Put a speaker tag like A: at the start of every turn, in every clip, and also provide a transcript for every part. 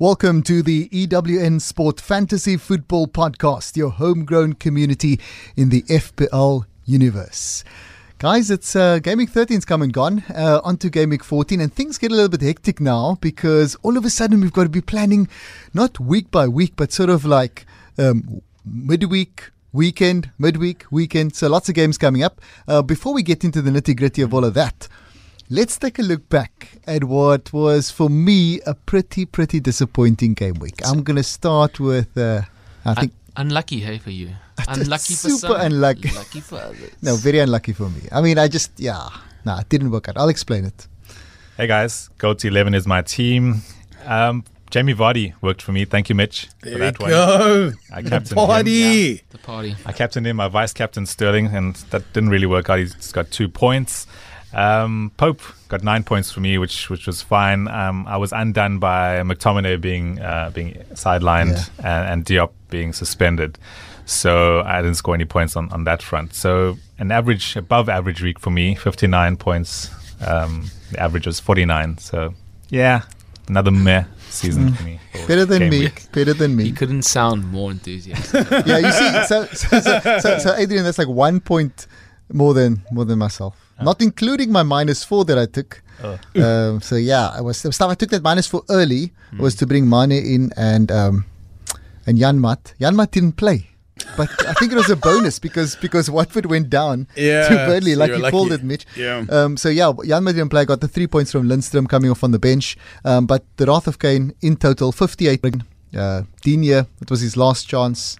A: Welcome to the EWN Sport Fantasy Football Podcast, your homegrown community in the FPL universe. Guys, it's uh, Game Week 13's come and gone. Uh, on to Game Week 14, and things get a little bit hectic now because all of a sudden we've got to be planning not week by week, but sort of like um, midweek, weekend, midweek, weekend. So lots of games coming up. Uh, before we get into the nitty gritty of all of that, Let's take a look back at what was, for me, a pretty, pretty disappointing game week. I'm going to start with, uh, I think.
B: Un- unlucky, hey, for you. Unlucky for
A: super
B: for some.
A: unlucky.
B: Lucky for others.
A: No, very unlucky for me. I mean, I just, yeah, no, it didn't work out. I'll explain it.
C: Hey guys, Go to 11 is my team. Um, Jamie Vardy worked for me. Thank you, Mitch.
D: There
C: for
D: we
C: that one.
D: go.
C: I
D: The
C: captained him.
D: party.
B: The party.
C: I captained him, my vice captain Sterling, and that didn't really work out. He's got two points. Um, Pope got nine points for me, which which was fine. Um, I was undone by McTominay being uh, being sidelined and, and Diop being suspended, so I didn't score any points on, on that front. So an average, above average week for me, fifty nine points. Um, the average was forty nine. So yeah, another meh season for me.
A: Better than me.
C: week.
A: Better than
B: He
A: me.
B: couldn't sound more enthusiastic.
A: yeah, you see, so, so, so, so, so Adrian, that's like one point more than more than myself. Not including my minus four that I took.
C: Oh.
A: Um, so yeah, I was the stuff I took that minus four early was to bring Mane in and um, and Janmaat. Janmaat didn't play, but I think it was a bonus because because Watford went down
D: Yeah,
A: to Burnley,
D: so
A: like
D: you're lucky.
A: called it, Mitch.
D: Yeah.
A: Um, so yeah, Janmaat didn't play. Got the three points from Lindstrom coming off on the bench. Um, but the Wrath of Cain in total fifty-eight. Uh, Digne, it was his last chance.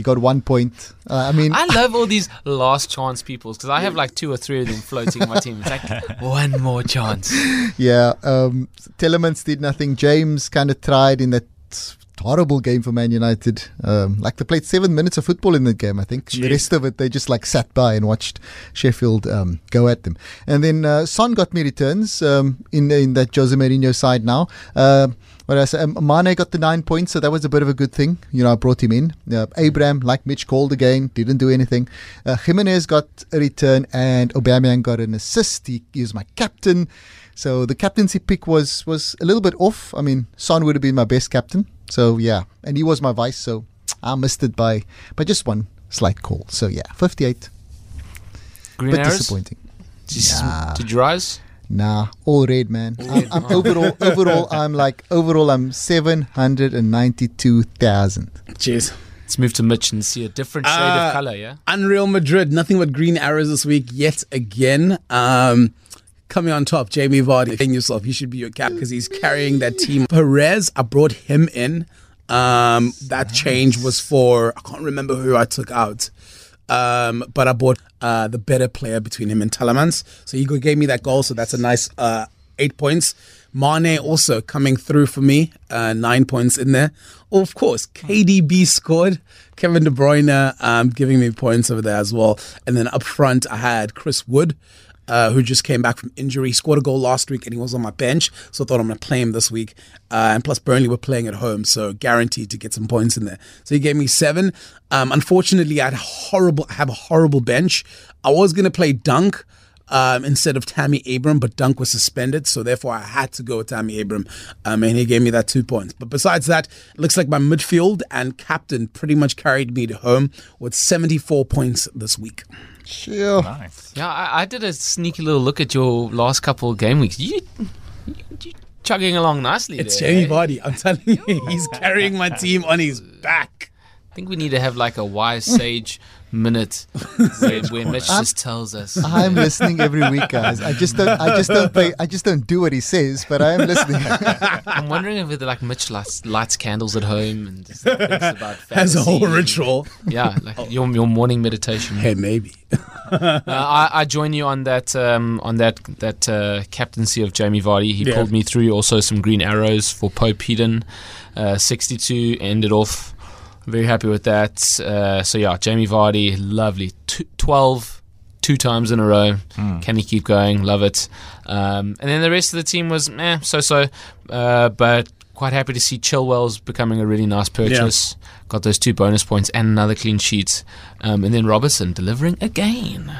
A: He got one point. Uh, I mean,
B: I love all these last chance peoples because I have like two or three of them floating in my team. It's like one more chance.
A: Yeah, um, Tielemans did nothing. James kind of tried in that horrible game for Man United. Um, like they played seven minutes of football in that game, I think. The rest of it, they just like sat by and watched Sheffield um, go at them. And then uh, Son got me returns um, in in that Jose Mourinho side now. Um what else? Um, Mane got the nine points, so that was a bit of a good thing. You know, I brought him in. Uh, Abraham, like Mitch, called again, didn't do anything. Uh, Jimenez got a return, and Aubameyang got an assist. He, he was my captain. So the captaincy pick was was a little bit off. I mean, Son would have been my best captain. So yeah, and he was my vice. So I missed it by by just one slight call. So yeah, 58.
B: Green
A: bit disappointing.
B: Did,
A: Nah.
B: did you rise?
A: Nah, all red, man. I'm,
B: red.
A: I'm overall overall I'm like overall I'm seven hundred and ninety two thousand.
D: Cheers.
B: Let's move to Mitch and see a different shade
D: Uh,
B: of color. Yeah.
D: Unreal Madrid, nothing but green arrows this week yet again. Um, coming on top, Jamie Vardy. Thank yourself. He should be your cap because he's carrying that team. Perez, I brought him in. Um, that change was for I can't remember who I took out. Um, but I bought uh, the better player between him and Tielemans. So he gave me that goal. So that's a nice uh, eight points. Mane also coming through for me, uh, nine points in there. Of course, KDB scored. Kevin De Bruyne um, giving me points over there as well. And then up front, I had Chris Wood, uh, who just came back from injury. Scored a goal last week and he was on my bench. So I thought I'm going to play him this week. Uh, and plus, Burnley were playing at home, so guaranteed to get some points in there. So he gave me seven. Um, unfortunately, I had horrible, have a horrible bench. I was going to play Dunk um, instead of Tammy Abraham, but Dunk was suspended, so therefore I had to go with Tammy Abraham, um, and he gave me that two points. But besides that, looks like my midfield and captain pretty much carried me to home with 74 points this week.
A: Sure.
C: Nice.
B: Yeah, I, I did a sneaky little look at your last couple of game weeks. You, you, you chugging along nicely.
D: It's
B: there,
D: Jamie
B: eh?
D: Vardy. I'm telling you, he's carrying my team on his back.
B: I think we need to have like a wise sage minute where, where Mitch just tells us.
A: I'm listening every week, guys. I just don't. I just don't play. I just don't do what he says, but I am listening.
B: I'm wondering if it, like Mitch lights, lights candles at home and just thinks about
D: Has a whole
B: fantasy.
D: ritual.
B: Yeah, like your your morning meditation.
D: Hey, maybe.
B: Uh, I, I join you on that um, on that that uh, captaincy of Jamie Vardy. He
D: Yeah.
B: pulled me through also some green arrows for Pope Eden. Uh, 62 ended off. Very happy with that. Uh, so yeah, Jamie Vardy, lovely. T- 12 two times in a row. Can he keep going? Love it. Um, and then the rest of the team was eh, so so, uh, but quite happy to see Chilwell's becoming a really nice purchase. Got those two bonus points and another clean sheet. Um, and then Robertson delivering again.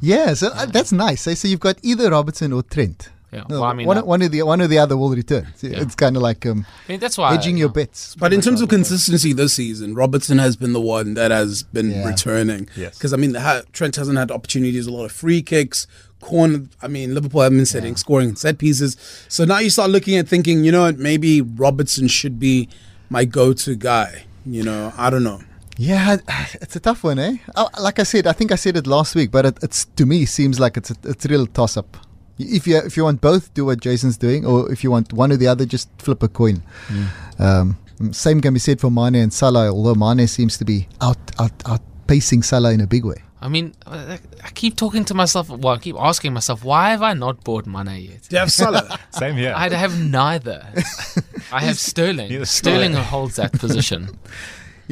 A: yeah, so uh, that's nice. So you've got either Robertson or Trent.
B: Yeah.
A: No,
B: well, I mean,
A: one,
B: uh,
A: one or the one or the other will return. So It's kind of like um,
B: I mean, that's why
A: hedging your
B: yeah.
A: bets.
D: But in terms of consistency this season, Robertson has been the one that has been
A: Yeah.
D: returning.
C: Yes.
D: Because I mean, the ha- Trent hasn't had opportunities, a lot of free kicks. Corner, I mean, Liverpool have been setting, scoring set pieces. So now you start looking at thinking, you know what, maybe Robertson should be my go-to guy. You know, I don't know.
A: Yeah, it's a tough one, eh? Oh, like I said, I think I said it last week, but it, it's to me seems like it's a, it's a real toss up. If you if you want both, do what Jason's doing, or if you want one or the other, just flip a coin. Um, same can be said for Mane and Salah, although Mane seems to be out out outpacing Salah in a big way.
B: I mean, I keep talking to myself. Well, I keep asking myself, why have I not bought Mane yet?
D: Do you have Salah?
C: Same here.
B: I have neither. I have Sterling.
C: He's
B: Sterling
C: striker.
B: holds that position.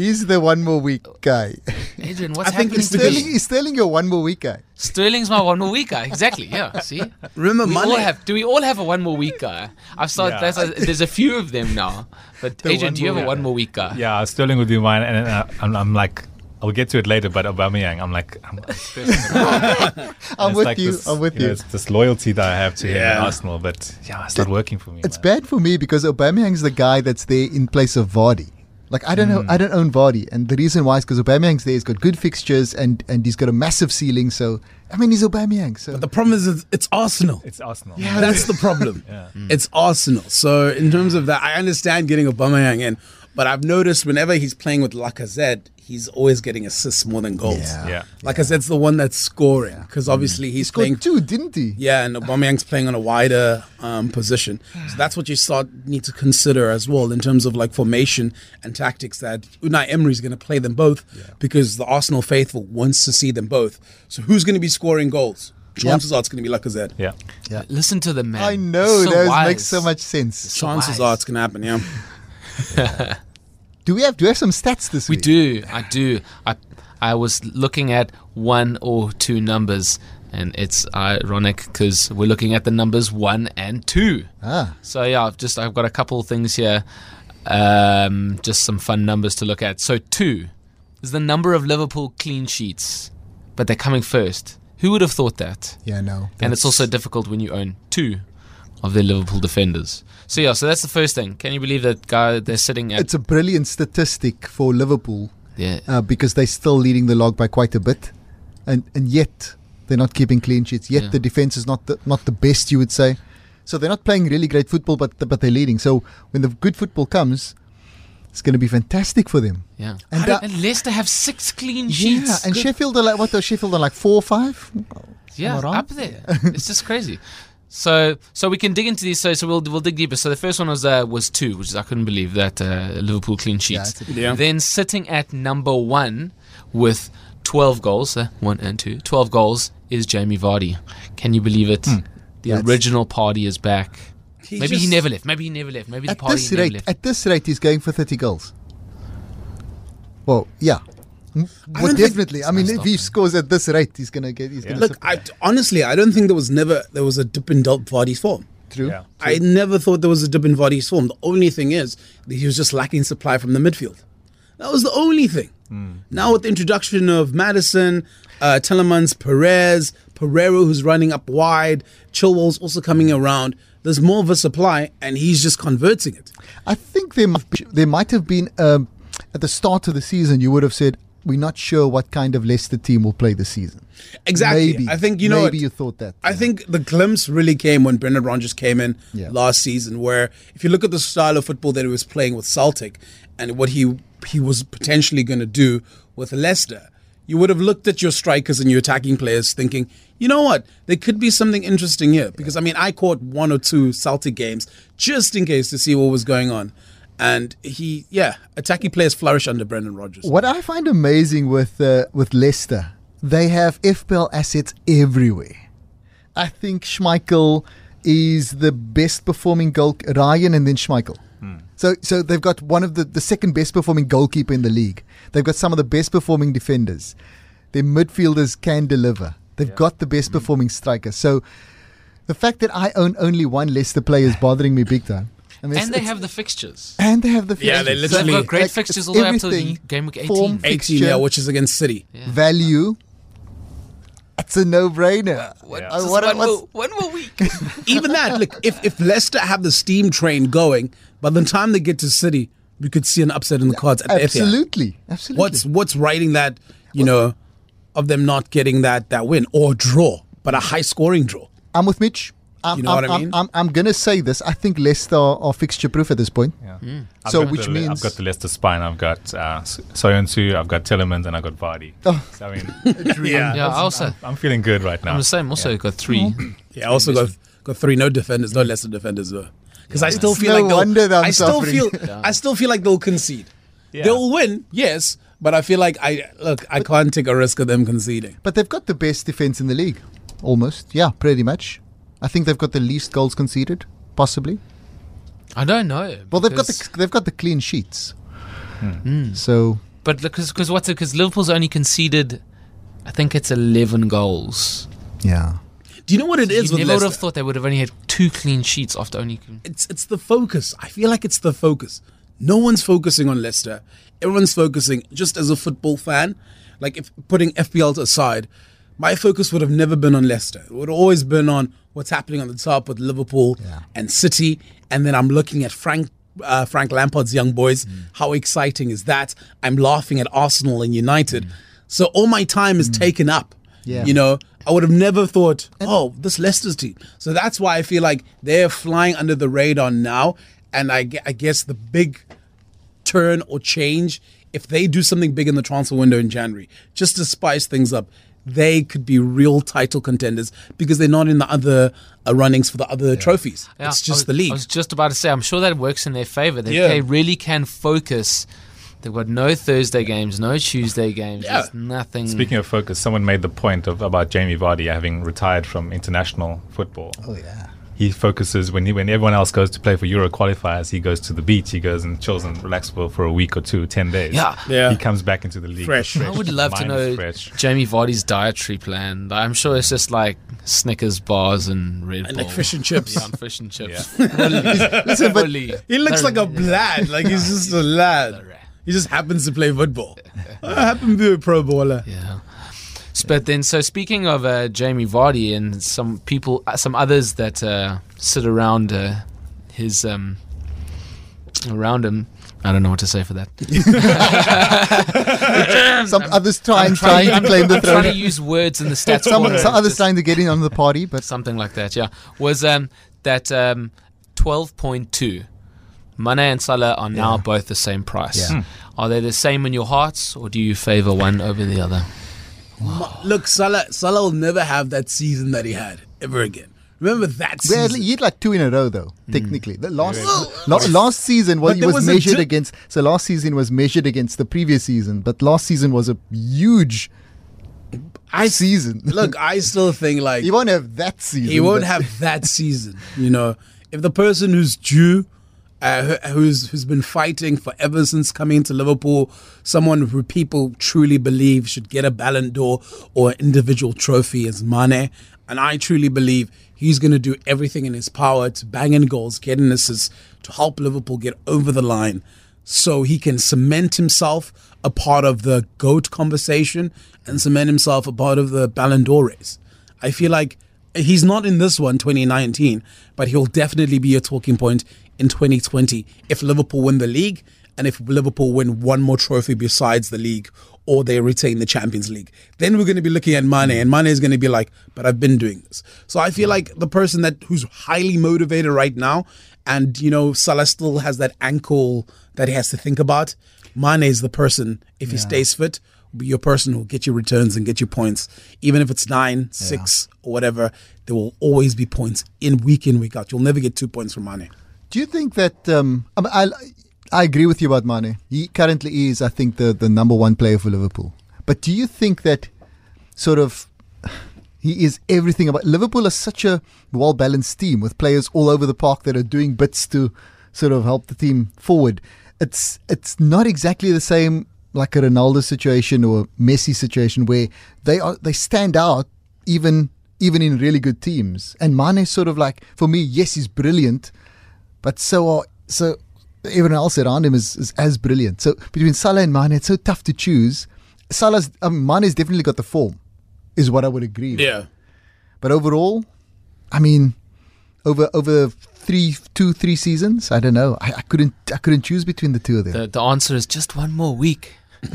A: He's the one more week guy.
B: Adrian, what's
D: I think
B: happening
D: it's
B: to
A: Sterling
B: me?
A: is Sterling your one more week guy.
B: Sterling's my one more week guy. Exactly. Yeah. See,
D: Remember,
B: we
D: Mane?
B: all have. Do we all have a one more week guy? I've started.
C: Yeah.
B: That's a, there's a few of them now. But
A: The
B: Adrian, do you have
A: more-
B: a one more week guy?
C: yeah, Sterling would be mine, and uh, I'm, I'm like, I'll get to it later. But Aubameyang, I'm like, I'm, I'm stressing about it.
A: I'm
C: It's
A: with
C: like
A: you.
C: This,
A: I'm with
C: know,
A: you.
C: It's this loyalty that I have to him in
D: Yeah.
C: Arsenal, but yeah, it's not working for me.
A: It's
C: man.
A: bad for me because Aubameyang's the guy that's there in place of Vardy. Like I don't know, I hmm. don't own Vardy, and the reason why is because Aubameyang's there. He's got good fixtures and and he's got a massive ceiling. So I mean, he's Aubameyang. So
D: the problem is it's- it's Arsenal.
C: It's Arsenal.
D: Yeah, that's the problem.
C: Yeah. Hmm.
D: It's Arsenal. So in terms of that, I understand getting Aubameyang in, but I've noticed whenever he's playing with Lacazette, he's always getting assists more than goals.
A: Yeah.
C: Yeah.
D: it's the one that's scoring because obviously he's
A: scored
D: playing.
A: two, didn't he?
D: Yeah, and Aubameyang's playing on a wider um, position. So that's what you start need to consider as well in terms of like formation and tactics. That Unai Emery's going to play them both because the Arsenal faithful wants to see them both. So who's going to be scoring goals? Chances are it's going to be Lacazette.
C: Yeah.
A: Yeah.
B: Listen to the man.
A: I know
B: So
A: that
B: wise.
A: makes so much sense.
D: Chances
B: wise.
D: are it's going to happen. Yeah.
A: Do we have do we have some stats this
B: We
A: week?
B: We do. I do. I I was looking at one or two numbers, and it's ironic because we're looking at the numbers one and two.
A: Ah,
B: So yeah, I've just I've got a couple of things here, um, just some fun numbers to look at. So two is the number of Liverpool clean sheets, but they're coming first. Who would have thought that?
A: yeah, no.
B: And it's also difficult when you own two of their Liverpool defenders. So yeah, so that's the first thing. Can you believe that guy? They're sitting at
A: it's a brilliant statistic for Liverpool
B: yeah.
A: uh, because they're still leading the log by quite a bit, and and yet they're not keeping clean sheets. Yet
B: Yeah.
A: the defense is not the, not the best, you would say. So they're not playing really great football, but but they're leading. So when the good football comes, it's going to be fantastic for them.
B: Yeah.
A: And
B: And, Leicester have six clean sheets.
A: Yeah,
B: sheets.
A: and
B: Good-
A: Sheffield are like what? Are Sheffield are like four or five.
B: yeah,
A: Am I wrong?
B: up there. it's just crazy. So, so we can dig into these. So, so we'll we'll dig deeper. So the first one was uh, was two, which is I couldn't believe that uh, Liverpool clean sheets.
A: it's a big
D: Yeah.
B: Then sitting at number one with twelve goals, uh, one and two, 12 goals is Jamie Vardy. Can you believe it? The
A: That's-
B: original party is back.
D: He
B: Maybe he never left. Maybe he never left. Maybe the
A: At
B: party
A: this
B: never
A: rate,
B: left.
A: at this rate, he's going for thirty goals. Well, yeah. Mm, Well, definitely. I mean, if he scores at this rate, he's gonna get. He's gonna.
D: Look, I, honestly, I don't think there was never there was a dip in Del- Vardy's form.
A: True.
C: Yeah.
D: I never thought there was a dip in Vardy's form. The only thing is that he was just lacking supply from the midfield. That was the only thing. Now with the introduction of Maddison, uh, Tielemans, Perez, Pereira, who's running up wide, Chilwell's also coming around. There's more of a supply, and he's just converting it.
A: I think there might be, there might have been um, at the start of the season. You would have said, "We're not sure what kind of Leicester team will play this season."
D: Exactly.
A: Maybe.
D: I think you know.
A: Maybe
D: what?
A: you thought that.
D: I think the glimpse really came when Brendan Rodgers came in
A: Yeah.
D: last season. Where if you look at the style of football that he was playing with Celtic and what he he was potentially going to do with Leicester, you would have looked at your strikers and your attacking players thinking, you know what, there could be something interesting here. Because I mean, I caught one or two Celtic games just in case to see what was going on. And he, yeah, attacking players flourish under Brendan Rodgers.
A: What I find amazing with uh, with Leicester, they have FPL assets everywhere. I think Schmeichel is the best performing goal. Ryan and then Schmeichel. So so they've got one of the the second best performing goalkeeper in the league. They've got some of the best performing defenders. Their midfielders can deliver. They've got the best performing striker. So the fact that I own only one Leicester player is bothering me big time. I mean,
B: and they have the fixtures.
A: and they have the
D: Yeah, they
A: fixtures.
B: So they've
D: literally-
B: got great
A: like,
B: fixtures all the way up to
A: everything.
B: the game week 18.
A: Form
D: 18, yeah,
A: fixture.
D: which is against City.
B: Yeah.
A: value It's a no-brainer.
B: What,
C: Yeah.
A: What-
B: one, more, one more week.
D: Even that, look, if, if Leicester have the steam train going, by the time they get to City, we could see an upset in the cards at the Etihad.
A: Absolutely, absolutely.
D: What's what's writing that, you know, of them not getting that that win or draw, but a high scoring draw.
A: I'm with Mitch. I'm,
D: You know
A: I'm,
D: what I
A: I'm-
D: mean?
A: I'm, I'm, going to say this. I think Leicester are, are fixture-proof at this point.
C: Yeah. I've
A: So
C: got
A: which
C: the,
A: means-
C: I've got the Leicester spine. I've got uh, Soyuncu, I've got Tielemans, and I've got Vardy.
A: Oh.
C: So, I mean, yeah,
B: Yeah, I also,
C: I'm feeling good right now.
B: I'm the same. Also got three.
D: Yeah, I also got got three no defenders, no Leicester defenders though. Because I still
A: It's
D: feel
A: no
D: like they'll,
A: wonder that I'm
D: I still
A: suffering.
D: feel I still feel like they'll concede.
C: Yeah.
D: They'll win, yes, but I feel like I look I can't take a risk of them conceding.
A: But they've got the best defense in the league, almost. Yeah, pretty much. I think they've got the least goals conceded, possibly.
B: I don't know.
A: Well, they've got the they've got the clean sheets.
B: Hmm.
A: So
B: But because because what's it? Because Liverpool's only conceded, I think it's eleven goals.
A: yeah,
D: Do you know what it is
B: you
D: with
B: never would have thought they would have only had two clean sheets after only. con-
D: it's it's the focus. I feel like it's the focus. No one's focusing on Leicester. Everyone's focusing just as a football fan. Like if putting FPL aside, my focus would have never been on Leicester. It would have always been on what's happening on the top with Liverpool
A: Yeah.
D: and City, and then I'm looking at Frank uh, Frank Lampard's young boys. Mm. How exciting is that? I'm laughing at Arsenal and United. Mm. So all my time is mm. taken up.
A: Yeah.
D: You know, I would have never thought, oh, this Leicester's team. So that's why I feel like they're flying under the radar now. And I, I guess the big turn or change, if they do something big in the transfer window in January, just to spice things up, they could be real title contenders because they're not in the other uh, runnings for the other trophies.
B: Yeah,
D: it's just
B: was-
D: the league.
B: I was just about to say, I'm sure that works in their favor. That
D: Yeah.
B: they really can focus. They've got no Thursday games, no Tuesday games.
D: Yeah.
B: There's nothing.
C: Speaking of focus, someone made the point of about Jamie Vardy having retired from international football.
A: oh yeah.
C: He focuses when he, when everyone else goes to play for Euro qualifiers. He goes to the beach. He goes and chills and relaxes for, for a week or two, ten days.
B: Yeah.
D: Yeah.
C: He comes back into the league
D: Fresh.
B: I would love to know
C: fresh.
B: Jamie Vardy's dietary plan. I'm sure it's just like Snickers bars and Red
D: And
B: Bull.
D: like fish and chips.
B: Yeah, and fish and chips.
A: Listen, but
D: He looks like a lad. Like he's just a lad. He just happens to play football. I happen to be a pro baller.
B: Yeah. But then, so speaking of uh, Jamie Vardy and some people, uh, some others that uh, sit around uh, his, um, around him, I don't know what to say for that.
A: Some others trying trying to
B: I'm,
A: claim the
B: I'm trying to use words in the stats.
A: Some,
B: corner,
A: some others trying to get in on the party, but
B: something like that. Yeah, was um, that um, twelve point two. Mane and Salah are now
A: Yeah.
B: both the same price.
A: Yeah.
B: Are they the same in your hearts, or do you favor one over the other?
D: Ma- Look, Salah, Salah will never have that season that he had ever again. Remember that
A: well,
D: season?
A: he had like two in a row though.
B: Hmm.
A: Technically, the last la- last season was he was,
D: was
A: measured
D: di-
A: against. So last season was measured against the previous season, but last season was a huge
D: I
A: season.
D: Look, I still think like
A: he won't have that season.
D: he won't
A: but-
D: have that season. You know, if the person who's due, uh, who- who's who's been fighting for ever since coming to Liverpool, someone who people truly believe should get a Ballon d'Or or an individual trophy is Mane, and I truly believe he's going to do everything in his power to bang in goals, get in assists, to help Liverpool get over the line, so he can cement himself a part of the goat conversation and cement himself a part of the Ballon d'Or race. I feel like he's not in this one 2019 but he'll definitely be a talking point in 2020 if liverpool win the league and if liverpool win one more trophy besides the league or they retain the champions league then we're going to be looking at mane and mane is going to be like but i've been doing this so i feel like the person that who's highly motivated right now and you know salah still has that ankle that he has to think about mane is the person if he stays fit be your person who'll get you returns and get you points. Even if it's nine, six, or whatever, there will always be points in week in, week out. You'll never get two points from Mane.
A: Do you think that? Um, I, mean, I I agree with you about Mane. He currently is, I think, the the number one player for Liverpool. But do you think that sort of he is everything about Liverpool is such a well balanced team with players all over the park that are doing bits to sort of help the team forward. It's it's not exactly the same like a Ronaldo situation or a Messi situation where they are they stand out even even in really good teams. And Mane is sort of like for me, yes, he's brilliant, but so are so everyone else around him is, is as brilliant. So between Salah and Mane, it's so tough to choose. Salah's um, Mane's definitely got the form. is what I would agree. with.
D: Yeah.
A: But overall, I mean, over over three, two, three seasons, I don't know. I, I couldn't I couldn't choose between the two of them.
B: The, the answer is just one more week.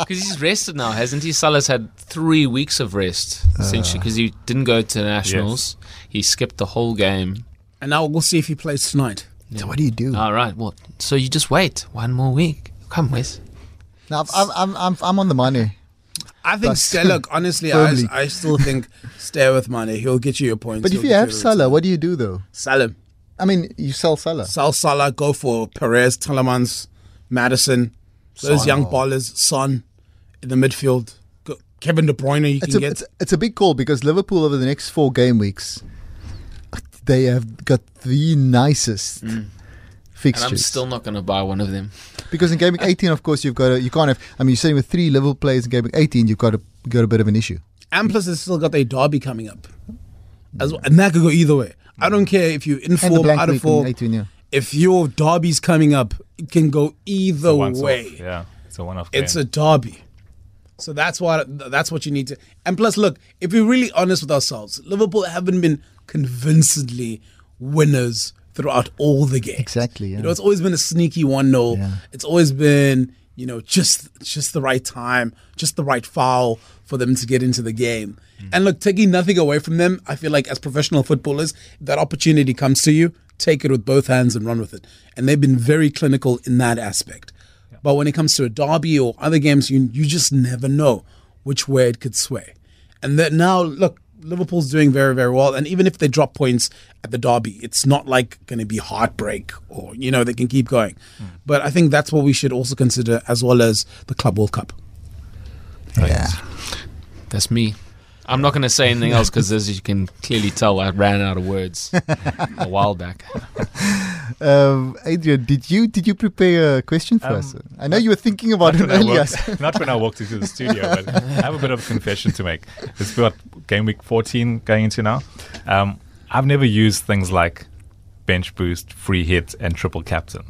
B: Because he's rested now, hasn't he? Salah's had three weeks of rest, essentially, because he didn't go to nationals. He skipped the whole game.
D: And now we'll see if he plays tonight.
A: So what do you do?
B: All right, well, so you just wait one more week. Come, Wes.
A: now, I'm, I'm I'm I'm on the money.
D: I think,
A: Thus-
D: stay, look, honestly, I, I still think stay with Mane. He'll get you your points.
A: But if
D: He'll
A: you have Salah, what do you do though?
D: Salah.
A: I mean, you sell Salah.
D: Sal Salah, go for Perez, Tielemans, Maddison, those
B: Son.
D: young ballers, Son in the midfield, go, Kevin De Bruyne. You
A: It's
D: can
A: a,
D: get
A: it's, it's a big call because Liverpool over the next four game weeks, they have got the nicest mm.
B: And
A: fixtures.
B: I'm still not going to buy one of them.
A: because in game week 18, of course, you've got a, you can't have. I mean, you're sitting with three Liverpool players in game week 18. You've got a got a bit of an issue.
D: and plus, it's still got their derby coming up, as well, and that could go either way. I don't care if you in
A: And
D: form, out of
A: week
D: form.
A: 18, yeah.
D: If your derby's coming up, it can go either
C: Once off.
D: way.
C: Yeah, it's a one-off.
D: It's a derby. So that's what that's what you need to. And plus, look, if we're really honest with ourselves, Liverpool haven't been convincingly winners throughout all the games.
A: Exactly, yeah.
D: You know, it's always been a sneaky one 0
A: Yeah.
D: It's always been you know just just the right time, just the right foul for them to get into the game. Mm. And look, taking nothing away from them, I feel like as professional footballers, that opportunity comes to you, take it with both hands and run with it. And they've been very clinical in that aspect. But when it comes to a derby or other games, you you just never know which way it could sway. And that now, look, Liverpool's doing very very well. And even if they drop points at the derby, it's not like going to be heartbreak or you know they can keep going. Hmm. But I think that's what we should also consider as well as the Club World Cup.
A: Yeah.
B: That's me. I'm not going to say anything else because, as you can clearly tell, I ran out of words a while back.
A: Um, Adrian, did you did you prepare a question for
C: Um,
A: us? I know you were thinking about it
C: Not when, I
A: earlier.
C: walked, not when I walked into the studio, but I have a bit of a confession to make. It's about game week 14 going into now. Um, I've never used things like bench boost, free hit, and triple captain.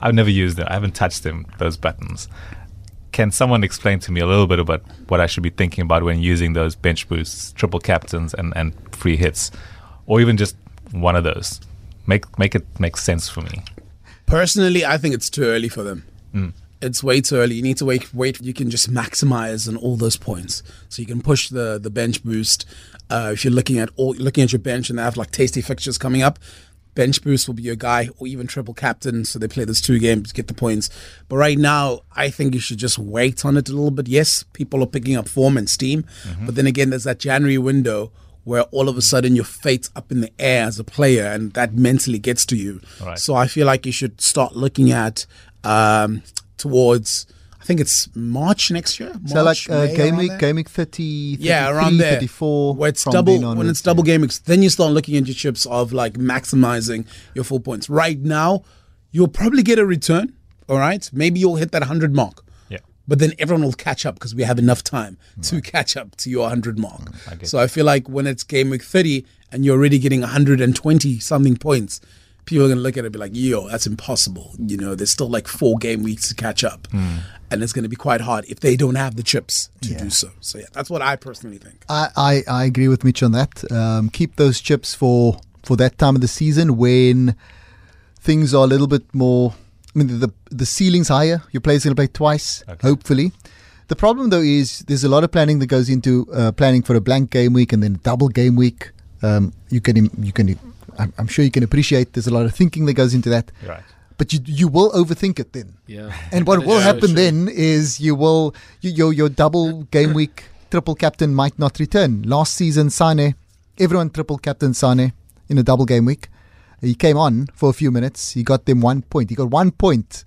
C: I've never used them. I haven't touched them, those buttons. Can someone explain to me a little bit about what I should be thinking about when using those bench boosts, triple captains, and, and free hits, or even just one of those? Make make it make sense for me.
D: Personally, I think it's too early for them. It's way too early. You need to wait. Wait. You can just maximize on all those points, so you can push the the bench boost. Uh, if you're looking at all looking at your bench and they have like tasty fixtures coming up, bench boost will be your guy, or even triple captain. So they play those two games, get the points. But right now, I think you should just wait on it a little bit. Yes, people are picking up form and steam, but then again, there's that January window where all of a sudden your fate's up in the air as a player, and that mentally gets to you.
C: Right.
D: So I feel like you should start looking at um, towards. I think it's March next year.
A: So like
D: March,
A: uh,
D: May,
A: game week, game week 30, 33,
D: yeah, around there,
A: 34.
D: where it's double when it's double
A: yeah.
D: game weeks. Then you start looking at your chips of like maximizing your full points. Right now, you'll probably get a return. All right, maybe you'll hit that hundred mark.
C: Yeah.
D: But then everyone will catch up because we have enough time to catch up to your 100 mark.
C: I
D: so I feel like when it's game week 30 and you're already getting 120 something points, people are going to look at it and be like, yo, that's impossible. You know, there's still like four game weeks to catch up. And it's going to be quite hard if they don't have the chips to
A: Yeah.
D: do so. So yeah, that's what I personally think.
A: I, I, I agree with Mitch on that. Um, keep those chips for for that time of the season when things are a little bit more. I mean, the the ceiling's higher. Your player's going to play twice,
C: Okay.
A: hopefully. The problem though is there's a lot of planning that goes into uh, planning for a blank game week and then double game week. Um, you can you can I'm, I'm sure you can appreciate there's a lot of thinking that goes into that.
C: Right.
A: But you you will overthink it then.
B: Yeah.
A: And what will
B: Yeah,
A: happen
B: sure.
A: then is you will you, your your double game week triple captain might not return. Last season, Sane, everyone triple captain Sane in a double game week. He came on for a few minutes. He got them one point. He got one point,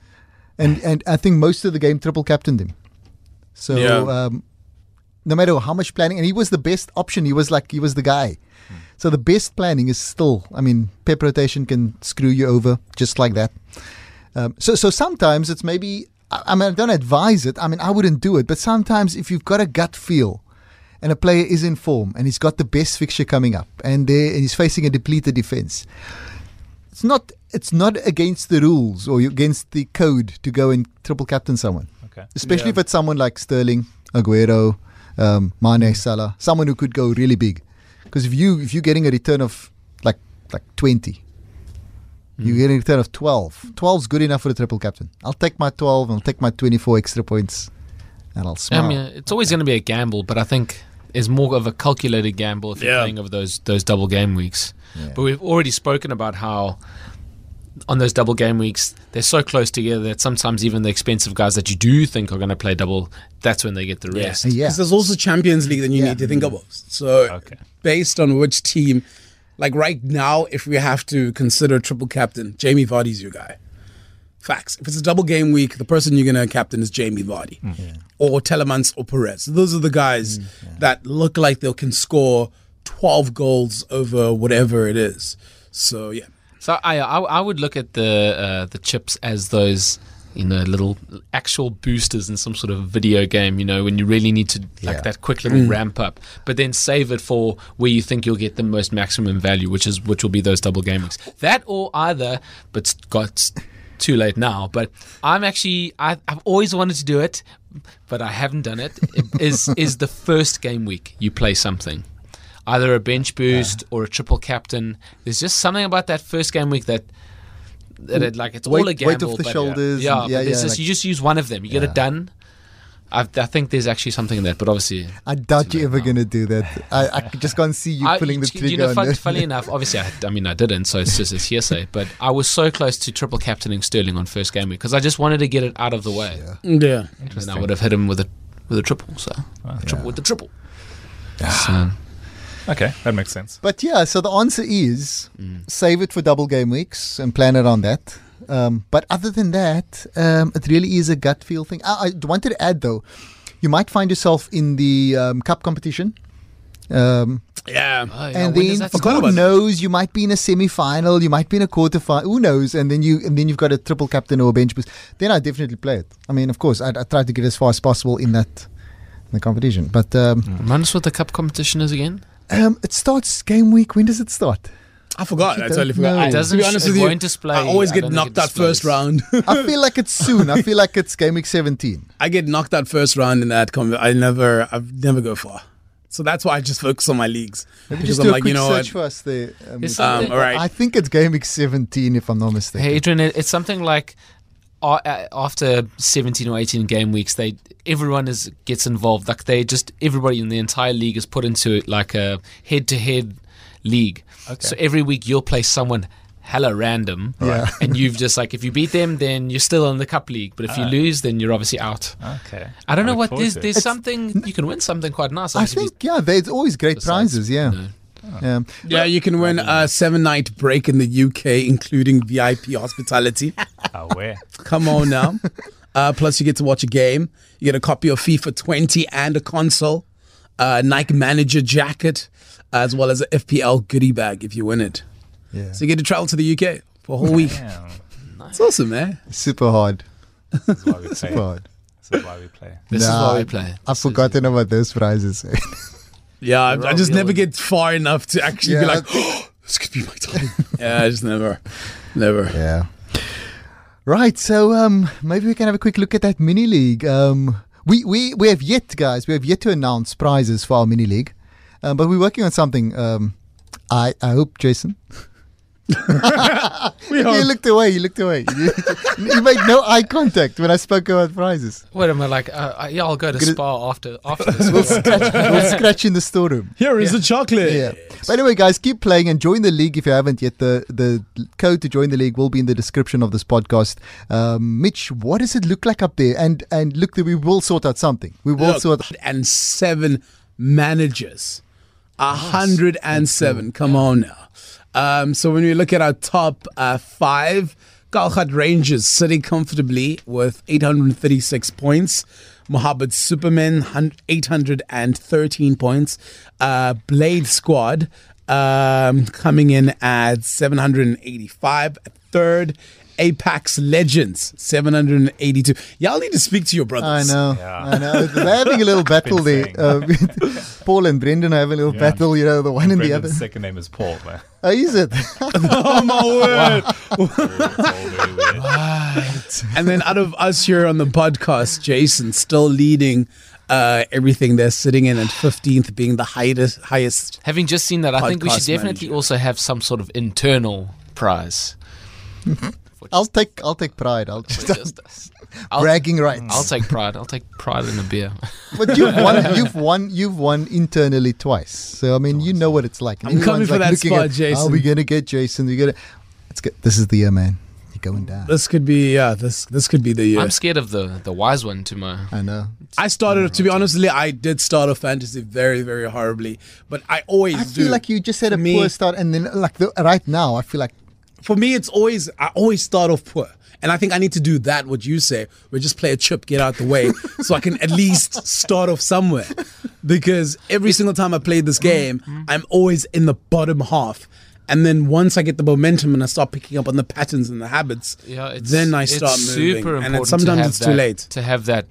A: and and I think most of the game triple captained him. So
D: Yeah.
A: um, no matter how much planning, and he was the best option. He was like he was the guy. So the best planning is still. I mean, pep rotation can screw you over just like that. Um, so so sometimes it's maybe. I, I mean, I don't advise it. I mean, I wouldn't do it. But sometimes if you've got a gut feel, and a player is in form, and he's got the best fixture coming up, and, and he's facing a depleted defense, it's not it's not against the rules or against the code to go and triple captain someone
C: Okay.
A: especially
D: Yeah.
A: if it's someone like Sterling, Aguero, um, Mane, Salah, someone who could go really big. Because if you if you're getting a return of like like 20, hmm. you're getting a return of 12. 12 is good enough for the triple captain. I'll take my 12. I'll take my 24 extra points, and I'll smile.
B: I mean, it's always going to be a gamble, but I think it's more of a calculated gamble if you're
D: Yeah.
B: playing over those those double game weeks.
A: Yeah.
B: But we've already spoken about how on those double game weeks they're so close together that sometimes even the expensive guys that you do think are going to play double, that's when they get the rest.
A: yeah.
D: Because there's also Champions League that you
A: Yeah.
D: need to think about. So,
C: Okay.
D: Based on which team, like right now, if we have to consider triple captain, Jamie Vardy's your guy. Facts. If it's a double game week, the person you're going to captain is Jamie Vardy or Tielemans or Perez. Those are the guys that look like they can score 12 goals over whatever it is. So, yeah.
B: So I, I I would look at the uh, the chips as those you know little actual boosters in some sort of video game. You know when you really need to like
A: Yeah.
B: that quick little mm. ramp up, but then save it for where you think you'll get the most maximum value, which is which will be those double game weeks. That or either, but it's got too late now. But I'm actually I, I've always wanted to do it, but I haven't done it. is is the first game week you play something either a bench boost or a triple captain. There's just something about that first game week that that it, like it's all a
A: Weight-
B: gamble.
A: weight off the
B: but-
A: shoulders
B: Yeah,
A: and-
B: but
A: yeah,
B: there's
A: yeah,
B: just,
A: like-
B: you just use one of them. You get it done. I, I think there's actually something in that, but obviously,
A: I doubt you're ever
B: now.
A: going to do that. I, I just can't see you
B: I-
A: pulling the
B: you
A: trigger.
B: know,
A: on
B: fun, funny enough, obviously, I, I mean, I didn't, so it's just it's hearsay. But I was so close to triple captaining Sterling on first game week because I just wanted to get it out of the way,
D: Yeah.
B: and I would have hit him with a with a triple. So triple with the triple. So,
C: Okay, that makes sense.
A: But yeah, so the answer is save it for double game weeks and plan it on that. Um, but other than that, um, it really is a gut feel thing. I, I wanted to add though, you might find yourself in the um, cup competition. Um,
D: Yeah.
B: oh, yeah,
A: and
B: when
A: then
B: that
A: who
D: Forgot
B: start?
D: about that.
A: knows you might be in a semi-final, you might be in a quarter-final, who knows? And then you and then you've got a triple captain or a bench boost. Then I definitely play it. I mean, of course, I, I try to get as far as possible in that in the competition. But um,
B: Remind us what the cup competition is again.
A: Um, it starts game week. When does it start?
D: I forgot.
A: You
D: I totally forgot.
A: know.
D: I,
A: It
B: doesn't
D: to be honest
B: it
D: with you,
B: won't display-
D: I always
B: I
D: get
B: don't
D: knocked
B: it
D: out first round.
A: I feel like it's soon. I feel like it's game week 17.
D: I get knocked out first round in that. Com- I never, I never go far. So that's why I just focus on my leagues.
A: Maybe
D: Because
A: just
D: I'm
A: do a
D: like,
A: quick
D: you know
A: search
D: what?
A: for us there. Um,
D: Um, all right.
A: I think it's game week 17, if I'm not mistaken.
B: Hey, Adrian, it's something like after 17 or 18 game weeks, they everyone is gets involved. Like they just everybody in the entire league is put into it like a head-to-head league. So every week you'll play someone hella random,
A: Yeah.
B: and you've just like if you beat them, then you're still in the cup league. But if you uh. lose, then you're obviously out.
C: Okay.
B: I don't know what there's there's something you can win something quite nice.
A: I think, yeah, there's always great prizes, yeah.
B: you know.
A: Um,
D: Yeah, you can win a seven night break in the UK, including VIP hospitality.
C: Oh, where?
D: Come on now. Uh, plus, you get to watch a game. You get a copy of FIFA 20 and a console, a Nike Manager jacket, as well as a FPL goodie bag if you win it.
A: yeah.
D: So you get to travel to the UK for a whole week.
C: Damn.
D: It's awesome, man.
A: Super hard.
C: This is why we play.
A: Super hard.
C: This is why we play.
B: This is why we play.
A: I've forgotten about those prizes.
D: Yeah, I, I just never get far enough to actually be like, oh, this could be my time. yeah, I just never, never.
A: yeah. Right, so um, maybe we can have a quick look at that mini league. Um, we, we, we have yet, guys, we have yet to announce prizes for our mini league, um, but we're working on something. Um, I, I hope, Jason.
D: We
A: You
D: hope.
A: looked away. You looked away. You, you made no eye contact when I spoke about prizes.
B: What am I like? Uh, uh, yeah, I'll go to
A: Gonna-
B: spa after after this.
A: We'll scratch, we'll scratch in the storeroom.
D: Here is the chocolate.
A: Yeah. But anyway, guys, keep playing and join the league if you haven't yet. The the code to join the league will be in the description of this podcast. Um, Mitch, what does it look like up there? And and look, we will sort out something. We will
D: Look,
A: sort.
D: and seven managers. A hundred and seven. Come on now. Um, so when we look at our top uh, five, Galhat Rangers sitting comfortably with 836 points. Mohammed Superman, 813 points. Uh, Blade Squad um, coming in at 785. Third, Apex Legends, 782. Y'all need to speak to your brothers.
A: I know,
C: Yeah.
A: I know. They're having a little battle there. Uh, Paul and Brendan are having a little
C: Yeah.
A: battle. You know, the one and the
C: Brendan's
A: other.
C: second name is Paul, man.
A: Oh, is it?
D: Oh my word.
C: It's all very.
D: And then out of us here on the podcast, Jason still leading uh, everything they're sitting in, and 15th being the highest highest.
B: Having just seen that, I think we should definitely
D: manager.
B: also have some sort of internal prize. For
A: I'll take I'll take pride. I'll just
B: just. I'll,
A: bragging rights.
B: I'll take pride. I'll take pride in a beer.
A: But you've won. You've won. You've won internally twice. So I mean, you know what it's like.
D: I'm coming
A: Everyone's,
D: for that
A: looking
D: spot,
A: at, Are we gonna get Jason? We gonna. Let's get. This is the year, man. You're going down.
D: This could be yeah. This this could be the year.
B: I'm scared of the the wise one to my.
A: I know.
D: I started to be honestly, I did start a fantasy very very horribly, but I always
A: I
D: do.
A: feel like you just had a
D: For me-
A: poor start, and then like the, right now, I feel like
D: for me, it's always I always start off poor, and I think I need to do that. What you say, we just play a chip, get out the way, so I can at least start off somewhere. Because every single time I played this mm-hmm. game, I'm always in the bottom half. And then once I get the momentum and I start picking up on the patterns and the habits,
B: Yeah, it's,
D: then I
B: it's
D: start moving.
B: super
D: and
B: important
D: it's, sometimes
B: to have
D: it's
B: that,
D: too late.
B: to have that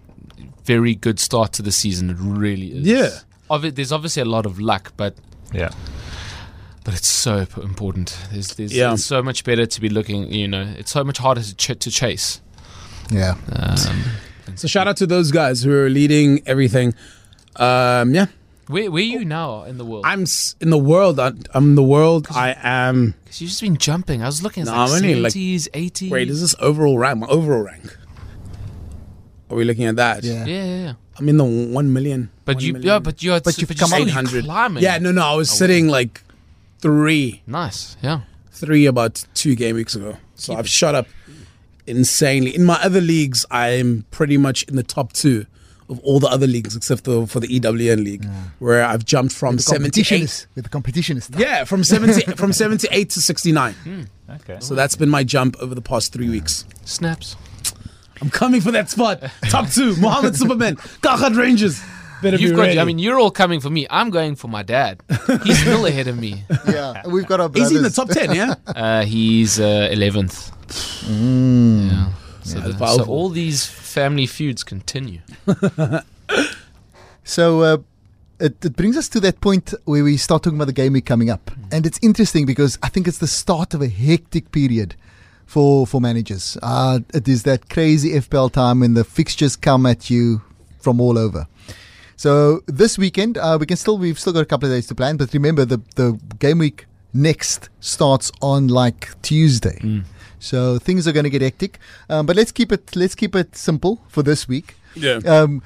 B: very good start to the season. It really is.
D: Yeah.
B: Obvi- there's obviously a lot of luck, but
C: Yeah.
B: But it's so important. There's, there's
D: Yeah.
B: it's so much better to be looking. You know, it's so much harder to ch- to chase.
A: yeah.
B: Um,
D: So shout out to those guys who are leading everything. Um, yeah,
B: where where are you now in the world?
D: I'm s- in the world. I, I'm the world. I am.
B: Because you've just been jumping. I was looking at
D: No,
B: like
D: I'm only, like-
B: 70s, 80s.
D: Wait, is this overall rank? My overall rank. Are we looking at that?
A: Yeah.
B: Yeah, yeah, yeah.
D: I'm in the one million.
B: But
D: one
B: you,
D: million.
B: yeah, but you're,
A: But you've
B: but
A: come
B: you're
A: up-
B: climbing.
D: Yeah, no, no. I was sitting like three,
B: Nice. Yeah.
D: three about two game weeks ago. So I've shot up insanely. In my other leagues, I'm pretty much in the top two of all the other leagues except the, for the EWN league, where I've jumped from 78.
A: is with the competition is tough.
D: Yeah, from 70 from 78 to 69.
C: Hmm, okay.
D: So that's been my jump over the past three weeks.
B: Snaps.
D: I'm coming for that spot. Top two, Mohammed Superman, Kagat Rangers. Better
B: You've
D: be
B: got.
D: ready.
B: I mean, you're all coming for me. I'm going for my dad. He's still ahead of me.
A: Yeah, we've got our
D: Is he in the top 10, yeah?
B: Uh, he's uh, 11th. Yeah. So,
D: Yeah,
B: the- so all these family feuds continue.
A: So uh, it, it brings us to that point where we start talking about the game week coming up, and it's interesting because I think it's the start of a hectic period for for managers. Uh, it is that crazy FPL time when the fixtures come at you from all over. So this weekend, uh, we can still we've still got a couple of days to plan, but remember the the game week next starts on like Tuesday. So things are going to get hectic, um, but let's keep it let's keep it simple for this week.
D: Yeah.
A: Um,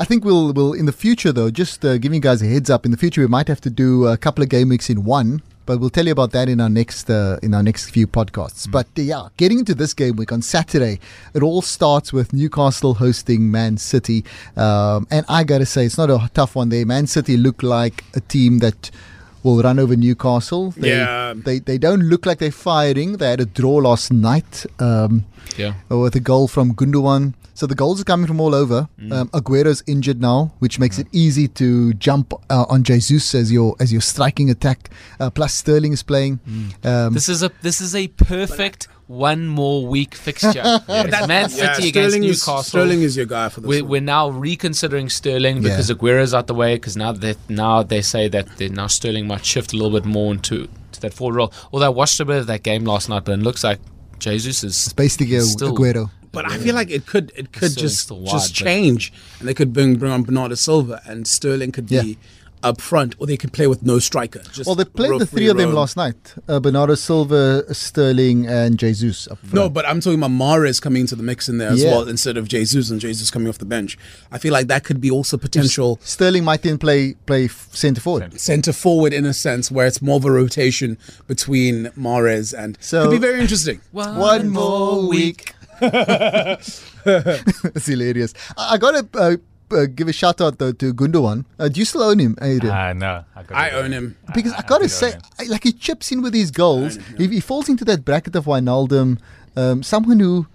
A: I think we'll we'll in the future though. Just uh, giving you guys a heads up. In the future, we might have to do a couple of game weeks in one, but we'll tell you about that in our next uh, in our next few podcasts. But uh, yeah, getting into this game week on Saturday, it all starts with Newcastle hosting Man City, um, and I gotta say it's not a tough one there. Man City look like a team that. Will run over Newcastle. They,
D: Yeah.
A: they they don't look like they're firing. They had a draw last night. Um,
B: Yeah.
A: with a goal from Gundogan. So the goals are coming from all over. Um, Aguero's injured now, which makes it easy to jump uh, on Jesus as your as your striking attack. Uh, plus Sterling is playing. Um,
B: This is a this is a perfect one more week fixture. It's Man City
D: Yeah,
B: against
D: Sterling is,
B: Newcastle.
D: Sterling is your guy for this.
B: we're,
D: one.
B: we're now reconsidering Sterling because
A: Yeah.
B: Aguero's out the way. Because now that now they say that now Sterling might shift a little bit more into to that forward role. Although I watched a bit of that game last night, but it looks like Jesus is
A: it's basically a,
B: still-
A: Aguero.
D: But I feel like it could it could
B: Sterling's
D: just
B: wide,
D: just change, and they could bring bring on Bernardo Silva, and Sterling could
A: Yeah.
D: be up front, or they can play with no striker. Just
A: Well, they played the three of them
D: roam.
A: last night: uh, Bernardo Silva, Sterling, and Jesus. Up front.
D: No, but I'm talking about Mahrez coming into the mix in there as
A: Yeah.
D: well instead of Jesus and Jesus coming off the bench. I feel like that could be also potential
A: Sterling might then play play centre forward.
D: centre forward in a sense where it's more of a rotation between Mahrez and
A: So-
D: could be very interesting.
A: One more week. It's hilarious. I, I got a. uh, uh, give a shout out though to Gundogan. Uh, do you still own him, Adrian?
C: Uh, no, I, got
D: I own him.
A: Because I,
C: I
A: gotta
C: did
A: say. I, like he chips in with his goals. If he falls into that bracket of Wijnaldum, um, someone who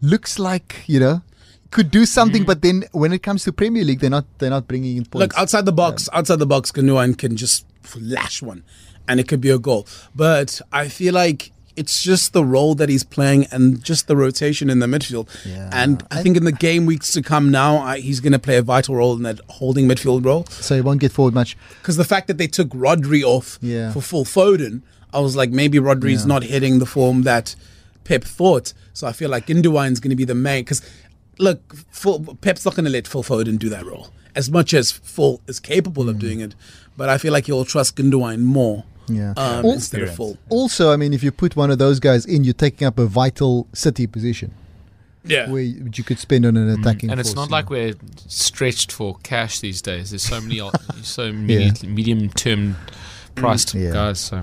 A: looks like you know could do something, but then when it comes to Premier League, they're not they're not bringing in points.
D: Look outside the box. Outside the box, Gundogan can just flash one, and it could be a goal. But I feel like it's just the role that he's playing and just the rotation in the midfield.
A: Yeah.
D: And I think in the game weeks to come now, I, he's going to play a vital role in that holding midfield role.
A: so he won't get forward much.
D: Because the fact that they took Rodri off
A: Yeah.
D: for Phil Foden, I was like, maybe Rodri's
A: Yeah.
D: not hitting the form that Pep thought. So I feel like Gundogan's going to be the main. Because look, full, Pep's not going to let Phil Foden do that role. as much as Phil is capable of mm. doing it, but I feel like he'll trust Gundogan more
A: Yeah.
D: um,
A: Al-
D: instead of Phil.
A: Also, I mean, if you put one of those guys in, you're taking up a vital City position
D: Yeah.
A: where you you could spend on an attacking.
B: And it's
A: force,
B: not
A: you know.
B: like we're stretched for cash these days. There's so many, so many medium term priced
A: Yeah.
B: guys. So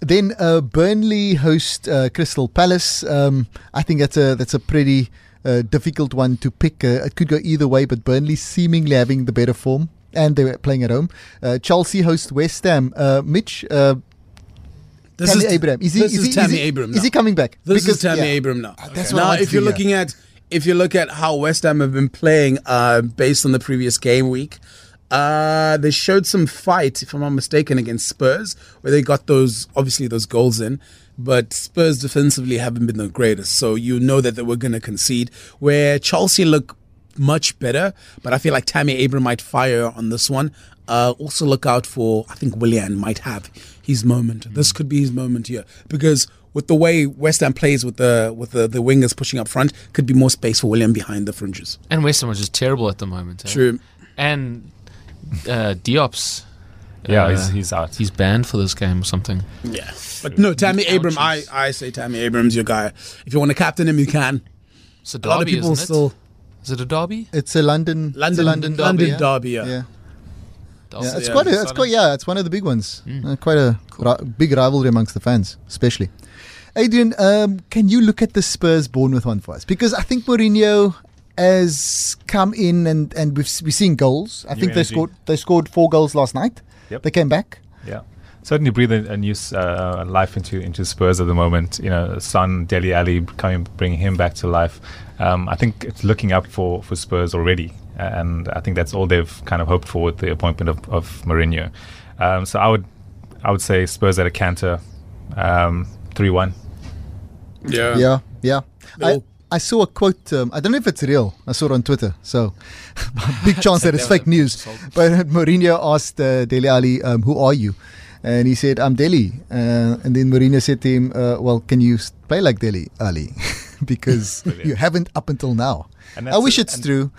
A: Then uh, Burnley host uh, Crystal Palace. Um, I think that's a that's a pretty uh, difficult one to pick. Uh, it could go either way, but Burnley seemingly having the better form, and they were playing at home. Uh, Chelsea host West Ham. Uh, Mitch, uh,
D: This
A: Tammy
D: is
A: Abraham. Is he?
D: this
A: is
D: is
A: he,
D: Tammy
A: is he,
D: Abraham
A: Is he coming back?
D: This
A: Because-
D: is Tammy
A: yeah.
D: Abraham now.
A: That's what
D: now, if you're looking at if you look at how West Ham have been playing uh, based on the previous game week, uh, they showed some fight, if I'm not mistaken, against Spurs, where they got those obviously those goals in. But Spurs defensively haven't been the greatest, so you know that they were going to concede. Where Chelsea look much better, but I feel like Tammy Abraham might fire on this one. Uh, also, look out for I think Willian might have his moment. This could be his moment here because with the way West Ham plays with the with the, the wingers pushing up front, could be more space for Willian behind the fringes.
B: and West Ham are just terrible at the moment. eh?
D: True.
B: And uh, Diop's.
C: Yeah,
B: uh,
C: he's, he's out.
B: he's banned for this game or something.
D: Yeah, but no, Tammy Abraham. I,
B: Ouchies.
D: I say Tammy Abraham's your guy. If you want to captain him, you can.
B: It's a
D: A lot of people
B: isn't
D: still
B: it? Is it a derby?
A: It's a London, it's a
D: London
A: London derby.
D: London
A: yeah?
D: derby. Yeah.
A: Yeah. Yeah, it's
D: yeah,
A: quite a,
B: it's
A: it's quite yeah, it's one of the big ones. Uh, quite a ri- big rivalry amongst the fans, especially. Adrian, um, can you look at the Spurs Bournemouth one for us? Because I think Mourinho has come in and and we've we've seen goals. I
C: New
A: think they scored they scored four goals last night.
C: Yep.
A: They came back.
C: Yeah, certainly breathe a, a new uh, life into into Spurs at the moment. You know, Son, Dele Alli coming, bringing him back to life. Um, I think it's looking up for for Spurs already, and I think that's all they've kind of hoped for with the appointment of, of Mourinho. Um, so I would I would say Spurs at a canter, um, three one.
D: Yeah.
A: Yeah, yeah. I,
D: No.
A: I saw a quote. Um, I don't know if it's real. I saw it on Twitter, so big chance that it's fake news. But Mourinho asked uh, Dele Alli, um, "Who are you?" And he said, "I'm Dele." Uh, and then Mourinho said to him, uh, "Well, can you play like Dele, Alli? because
C: Brilliant.
A: you haven't up until now."
C: And
A: I wish
C: it.
A: it's
C: And-
A: true.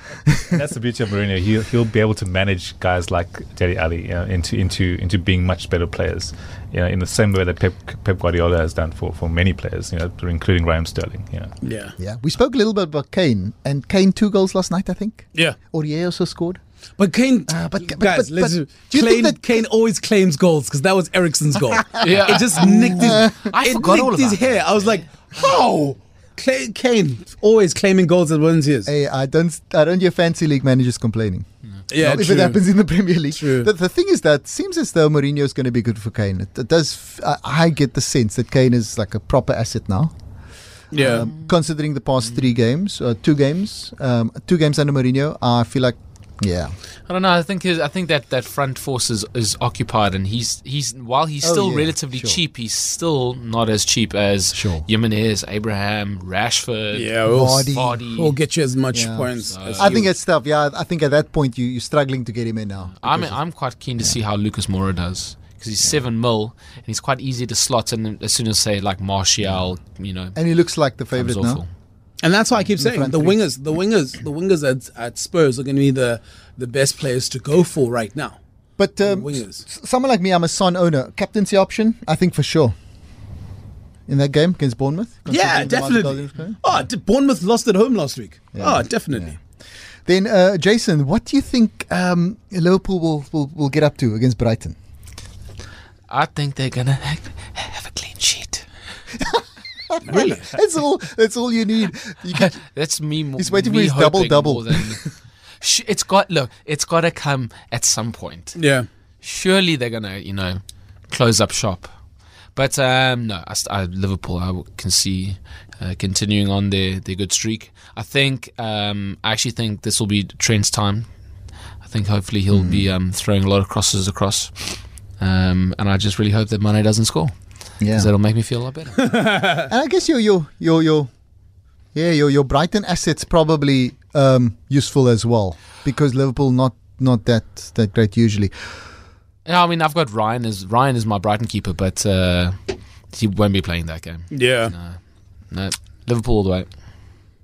C: And that's the beauty of Mourinho. He'll he'll be able to manage guys like Dele Alli you know, into into into being much better players. You know, in the same way that Pep, Pep Guardiola has done for, for many players. You know, including Raheem Sterling. You know.
D: Yeah.
A: Yeah, we spoke a little bit about Kane, and Kane two goals last night, I think.
D: Yeah.
A: Aurier also scored.
D: But Kane,
A: Uh, but- but-
D: guys,
A: but-
D: let's
A: but
D: do,
A: do you think that-
D: Kane always claims goals because that was Eriksen's goal.
B: Yeah.
D: it just nicked his.
B: I
D: it
B: forgot
D: nicked
B: all
D: his
B: about
D: hair. I was like, how? Cla- Kane always claiming goals at one's ears.
A: Hey, I don't, I don't hear fancy league managers complaining.
D: yeah,
A: Not if it happens in the Premier League.
D: True.
A: The, the thing is that it seems as though Mourinho is going to be good for Kane. It, it does. F- I, I get the sense that Kane is like a proper asset now.
D: Yeah.
A: Um, considering the past three games, uh, two games, um, two games under Mourinho, I feel like, yeah,
B: I don't know. I think his, I think that, that front force is, is occupied, and he's he's while he's
A: Oh,
B: still
A: yeah,
B: relatively
A: sure.
B: cheap, he's still not as cheap as
A: Sure.
B: Jimenez, Abraham, Rashford.
D: yeah, we'll,
A: Vardy.
B: Vardy.
D: we'll get you as much
A: Yeah.
D: points.
B: So-
D: as
A: I
D: you.
A: think it's tough. Yeah, I think at that point you you're struggling to get him in now.
B: I'm I'm quite keen to see how Lucas Moura does because he's seven mil and he's quite easy to slot. And as soon as say like Martial, you know,
A: and he looks like the favorite now.
B: Awful.
D: And that's why I keep saying
A: front
D: the wingers, the wingers, the wingers at, at Spurs are going to be the, the best players to go for right now.
A: But um,
D: Wingers.
A: s- someone like me, I'm a Son owner. Captaincy option, I think for sure. In that game against Bournemouth.
D: Yeah,
A: considering the amount of goals he
D: definitely.
A: was scoring.
D: Oh, d- Bournemouth lost at home last week.
A: Yeah.
D: Oh, definitely.
A: Then, uh, Jason, what do you think um, Liverpool will, will, will get up to against Brighton?
B: I think they're gonna have a clean sheet.
D: Really?
A: That's all. That's all you need. You can,
B: That's me.
A: He's waiting for his double-double.
B: more than- it's got look. It's got to come at some point.
D: Yeah.
B: Surely they're gonna, you know, close up shop. But um, no, I, I, Liverpool I can see uh, continuing on their, their good streak. I think um, I actually think this will be Trent's time. I think hopefully he'll be
A: Hmm.
B: um, throwing a lot of crosses across, um, and I just really hope that Mane doesn't score
A: yeah.
B: because that'll make me feel a lot better.
A: And I guess your your your your yeah your your Brighton assets probably um, useful as well because Liverpool not not that that great usually.
B: Yeah, I mean, I've got Ryan as Ryan is my Brighton keeper, but uh, he won't be playing that game.
D: Yeah.
B: No, no, Liverpool all the way.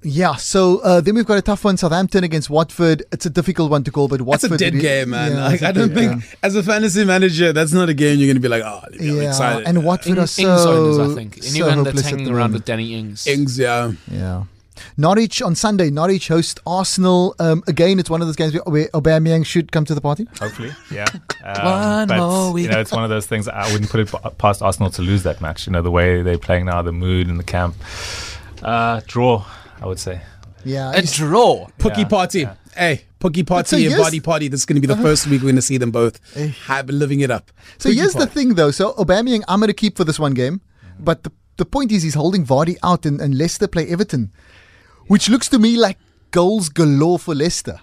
A: Yeah, so uh, then we've got a tough one Southampton against Watford. It's a difficult one to call, but
D: That's
A: Watford.
D: a dead
A: really-
D: game, man.
A: Yeah,
D: like,
A: it's a
D: I don't
A: dead
D: think,
A: game.
D: as a fantasy manager, that's not a game you're going to be like, oh, I'm
A: Yeah,
D: excited.
A: and Watford
B: In,
A: are
B: Ings
A: so.
B: owners, I think. Anyone
A: hopeless
B: that's hanging
A: the
B: around with Danny Ings.
D: Ings, yeah.
A: Yeah. Norwich on Sunday. Norwich host Arsenal. Um, again, it's one of those games where where Aubameyang should come to the party.
C: Hopefully, yeah. Um,
B: One
C: but,
B: more
C: You know, it's one of those things. I wouldn't put it p- past Arsenal to lose that match. You know, the way they're playing now, the mood in the camp. Uh, draw, I would say.
A: Yeah.
B: A draw.
D: Pukki
C: Yeah,
D: party.
C: yeah.
D: Hey, Pukki party
A: so
D: and
A: here's-
D: body party. This is going to be the first week we're going to see them both eh. have living it up.
A: So
D: Pukki
A: here's the thing, though. So Aubameyang, I'm going to keep for this one game, but the the point is he's holding Vardy out, and, and Leicester play Everton, which looks to me like goals galore for Leicester.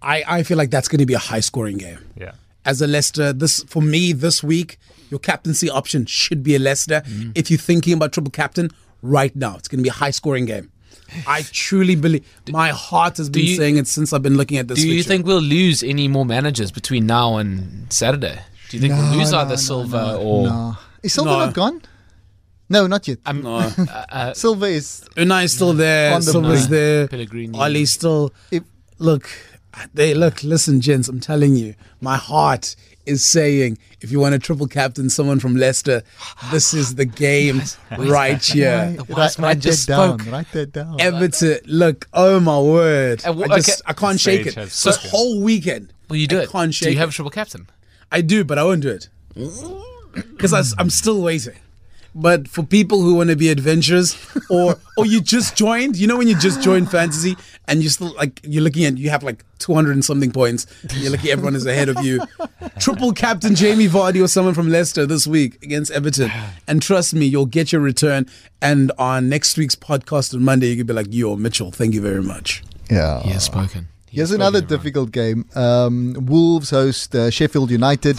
D: I, I feel like that's going to be a high scoring game.
C: Yeah.
D: As a Leicester, this for me this week, your captaincy option should be a Leicester. Mm-hmm. If you're thinking about triple captain right now, it's going to be a high scoring game. I truly believe. My heart has been
B: you-
D: saying it since I've been looking at this.
B: Do you
D: fixture.
B: think we'll lose any more managers between now and Saturday? Do you think we'll lose either Silva or
A: no. Is Silva
D: No.
A: not gone? No, not yet.
B: I'm,
D: No.
B: uh,
A: Silva is
D: Unai's still there.
A: On the
D: Silva's there.
B: Pellegrini.
D: Ole's still.
A: If-
D: look, they look. Listen, gents. I'm telling you, my heart is saying, if you want to triple captain someone from Leicester, this is the game right here.
B: The wise man
A: write
B: just
A: that down.
B: spoke.
A: Write that down.
D: Everton, look, oh my word!
B: Uh, wh-
D: I just,
B: okay.
D: I can't
C: Sage
D: shake it.
C: has
D: This whole weekend,
B: Will you do
D: I
B: it?
D: Can't shake
B: do
D: shake
B: you have a triple captain?
D: I do, but I won't do it because I'm still waiting. But for people who want to be adventurous, or or you just joined, you know when you just joined fantasy and you still like you're looking at you have like 200 and something points, you're looking everyone is ahead of you. Triple captain Jamie Vardy or someone from Leicester this week against Everton, and trust me, you'll get your return. And on next week's podcast on Monday, you could be like, "Yo, Mitchell, thank you very much."
A: Yeah.
B: He has spoken. He
A: Here's
B: has
A: another
B: spoken, everyone.
A: difficult game. Um, Wolves host uh, Sheffield United.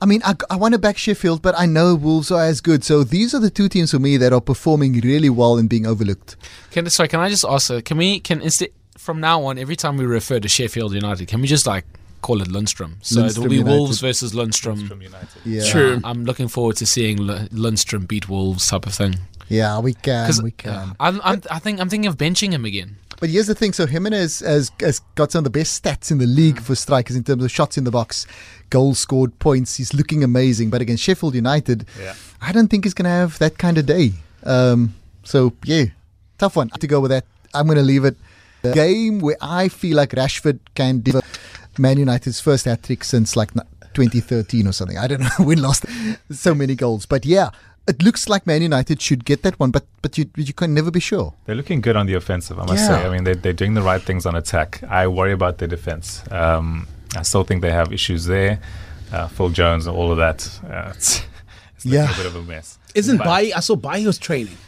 A: I mean, I, I want to back Sheffield, but I know Wolves are as good. So these are the two teams for me that are performing really well and being overlooked.
B: Can, sorry, can I just ask? uh, Can we can instead from now on, every time we refer to Sheffield United, can we just like call it Lundstram? So
A: Lundstram
B: it'll be
A: United.
B: Wolves versus Lundstram.
C: From United.
A: Yeah.
D: True.
B: I'm looking forward to seeing Lundstram beat Wolves type of thing.
A: Yeah, we can.
B: Because
A: We can.
B: I'm, I'm, I think I'm thinking of benching him again.
A: But here's the thing: so Jimenez has, has got some of the best stats in the league for strikers in terms of shots in the box, goals scored, points. He's looking amazing. But against Sheffield United,
C: Yeah.
A: I don't think he's going to have that kind of day. Um, so yeah, tough one have to go with that. I'm going to leave it. The game where I feel like Rashford can deliver Man United's first hat trick since like 2013 or something. I don't know. we lost so many goals, but yeah. It looks like Man United should get that one, but but you you can never be sure.
C: They're looking good on the offensive, I must
A: Yeah.
C: say. I mean, they, they're doing the right things on attack. I worry about their defense. Um, I still think they have issues there. Uh, Phil Jones and all of that. Uh, it's it's
A: Yeah.
C: a bit of a mess.
D: Isn't
C: But-
D: I saw Bai was training.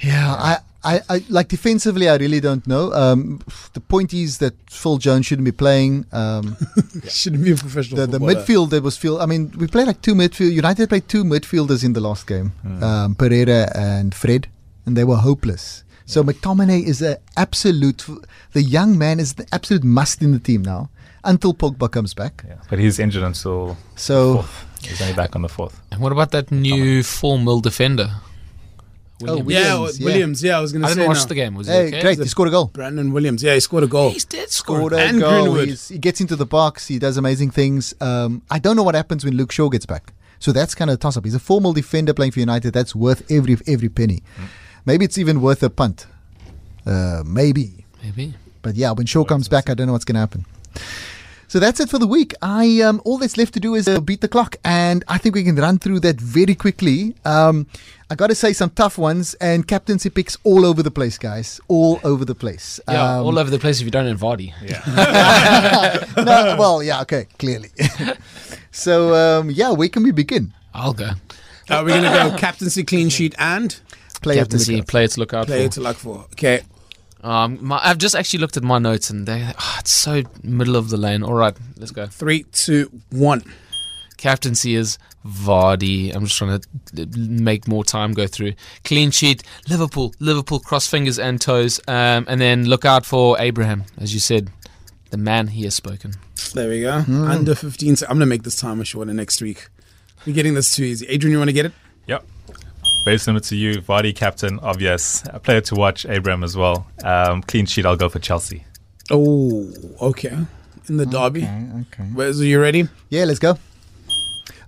A: Yeah, I, I, I like defensively. I really don't know. Um, the point is that Phil Jones shouldn't be playing. Um,
D: Shouldn't be a professional.
A: the the midfield that was filled. I mean, we played like two midfield. United played two midfielders in the last game, um, Pereira and Fred, and they were hopeless. So McTominay is an absolute. The young man is the absolute must in the team now until Pogba comes back.
C: Yeah, but he's injured until
A: So
C: fourth. He's only back on the fourth.
B: And what about that new four mil defender?
A: Oh,
B: Williams?
D: Yeah,
A: Williams,
D: Williams.
A: yeah.
D: Yeah, I was going to say.
B: didn't watch
D: now.
B: the game. Was he
A: hey,
B: okay?
A: great! He scored a goal.
D: Brandon Williams. Yeah, he scored a goal.
B: He's dead
A: Scored
B: scored.
A: a
D: And
A: goal.
D: Greenwood.
A: He gets into the box. He does amazing things. Um, I don't know what happens when Luke Shaw gets back. So that's kind of a toss up. He's a formal defender playing for United. That's worth every every penny. Maybe it's even worth a punt. Uh, maybe.
B: Maybe.
A: But yeah, when Shaw comes back, I don't know what's going to happen. So that's it for the week. I um, all that's left to do is uh, beat the clock, and I think we can run through that very quickly. Um, I got to say some tough ones, and captaincy picks all over the place, guys, all over the place.
B: Yeah,
A: Um,
B: all over the place if you don't have Vardy.
C: Yeah.
A: no, well, yeah, okay, clearly. so, um, yeah, where can we begin?
B: I'll go.
D: Are we going to go captaincy, clean sheet, and
A: Play
B: Captaincy, player to look out
D: player
B: for.
D: to luck for? Okay.
B: Um, my, I've just actually looked at my notes and they, oh, it's so middle of the lane. All right, let's go.
D: Three, two, one.
B: Captaincy is Vardy. I'm just trying to make more time go through. Clean sheet, Liverpool. Liverpool, cross fingers and toes. Um, and then look out for Abraham, as you said. The man he has spoken.
D: There we go. Under 15. So I'm going to make this timer shorter next week. We're getting this too easy. Adrian, you want to get it?
C: Yep. Very similar to you, Vardy captain, obvious. A player to watch, Abraham as well. Um, clean sheet, I'll go for Chelsea.
D: Oh, okay. In the derby.
A: Okay.
D: Where's are you ready?
A: Yeah, let's go.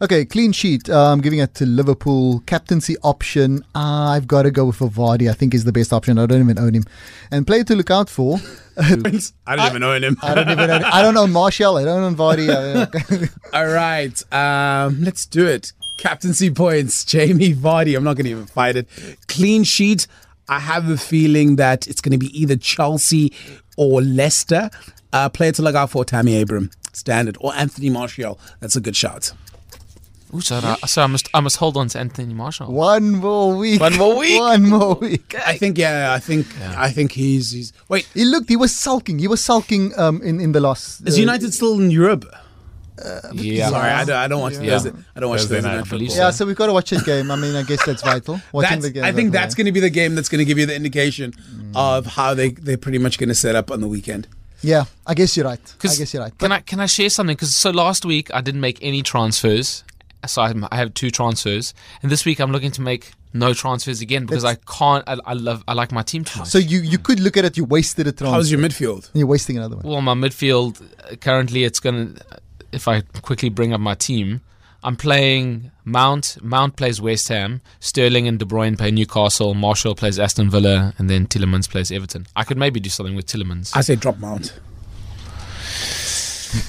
A: Okay, clean sheet. Uh, I'm giving it to Liverpool. Captaincy option. I've got to go with Vardy. I think is the best option. I don't even own him. And player to look out for.
D: I don't even know him.
A: I don't even. Own, I don't own Martial. I don't own Vardy.
D: All right, um, let's do it. Captaincy points, Jamie Vardy. I'm not going to even fight it. Clean sheet. I have a feeling that it's going to be either Chelsea or Leicester. Uh, player to look out for, Tammy Abraham, standard, or Anthony Martial. That's a good shout.
B: Ooh, so, I, so I must I must hold on to Anthony Martial.
A: one more week.
D: One more week?
A: One more week.
D: I think, yeah, I think, I think he's he's. Wait,
A: He looked. He was sulking. He was sulking. Um, in in the loss.
D: is
A: uh,
D: United still in Europe?
B: Yeah.
D: Sorry, I don't, I don't watch
A: Yeah.
D: Thursday. I don't watch
C: Thursday
D: Thursday
C: night
D: night
B: football.
D: football.
A: Yeah, so we've got to watch that game. I mean, I guess that's vital. Watching
D: That's,
A: the game.
D: I think
A: vital,
D: that's going to be the game that's going to give you the indication of how they they're pretty much going to set up on the weekend.
A: Yeah, I guess you're right. I
B: 'Cause
A: guess you're right.
B: Can I can I share something? Because so last week I didn't make any transfers, so I, I have two transfers, and this week I'm looking to make no transfers again because I can't. I, I love I like my team too much.
A: So you you could look at it. You wasted a transfer.
D: How's your midfield?
A: You're wasting another one.
B: well, my midfield uh, currently it's gonna. If I quickly bring up my team, I'm playing Mount. Mount plays West Ham. Sterling and De Bruyne play Newcastle. Martial plays Aston Villa, and then Tielemans plays Everton. I could maybe do something with Tielemans.
D: I say drop mount.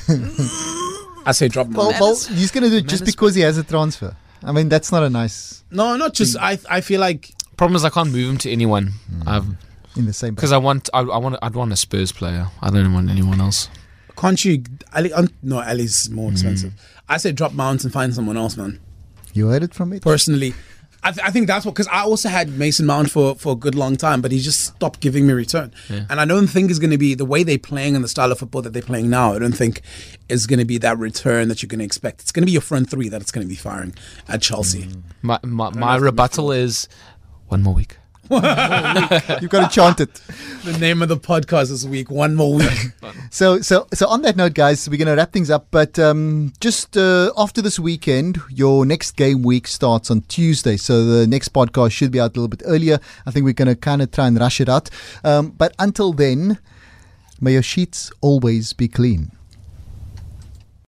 D: I say drop mount.
A: well, he's going to do it just because he has a transfer. I mean, that's not a nice
D: No, not just. I I feel like
B: Problem is I can't move him to anyone. Hmm. I've
A: in the same.
B: because I want I, I want I'd want a Spurs player. I don't want anyone else.
D: Can't you? Alli, um, no, Alli's more expensive. I say drop mount and find someone else, man.
A: you heard it from me.
D: Personally, I, th- I think that's what because I also had Mason Mount for for a good long time, but he just stopped giving me return. And I don't think is going to be the way they're playing and the style of football that they're playing now. I don't think is going to be that return that you're going to expect. It's going to be your front three that it's going to be firing at Chelsea.
B: My my, my rebuttal is one more week.
A: You've got to chant it.
D: The name of the podcast this week. One more week.
A: So, so, so on that note, guys, we're going to wrap things up. But um, just uh, after this weekend, your next game week starts on Tuesday. So the next podcast should be out a little bit earlier. I think we're going to kind of try and rush it out. Um, but until then, may your sheets always be clean.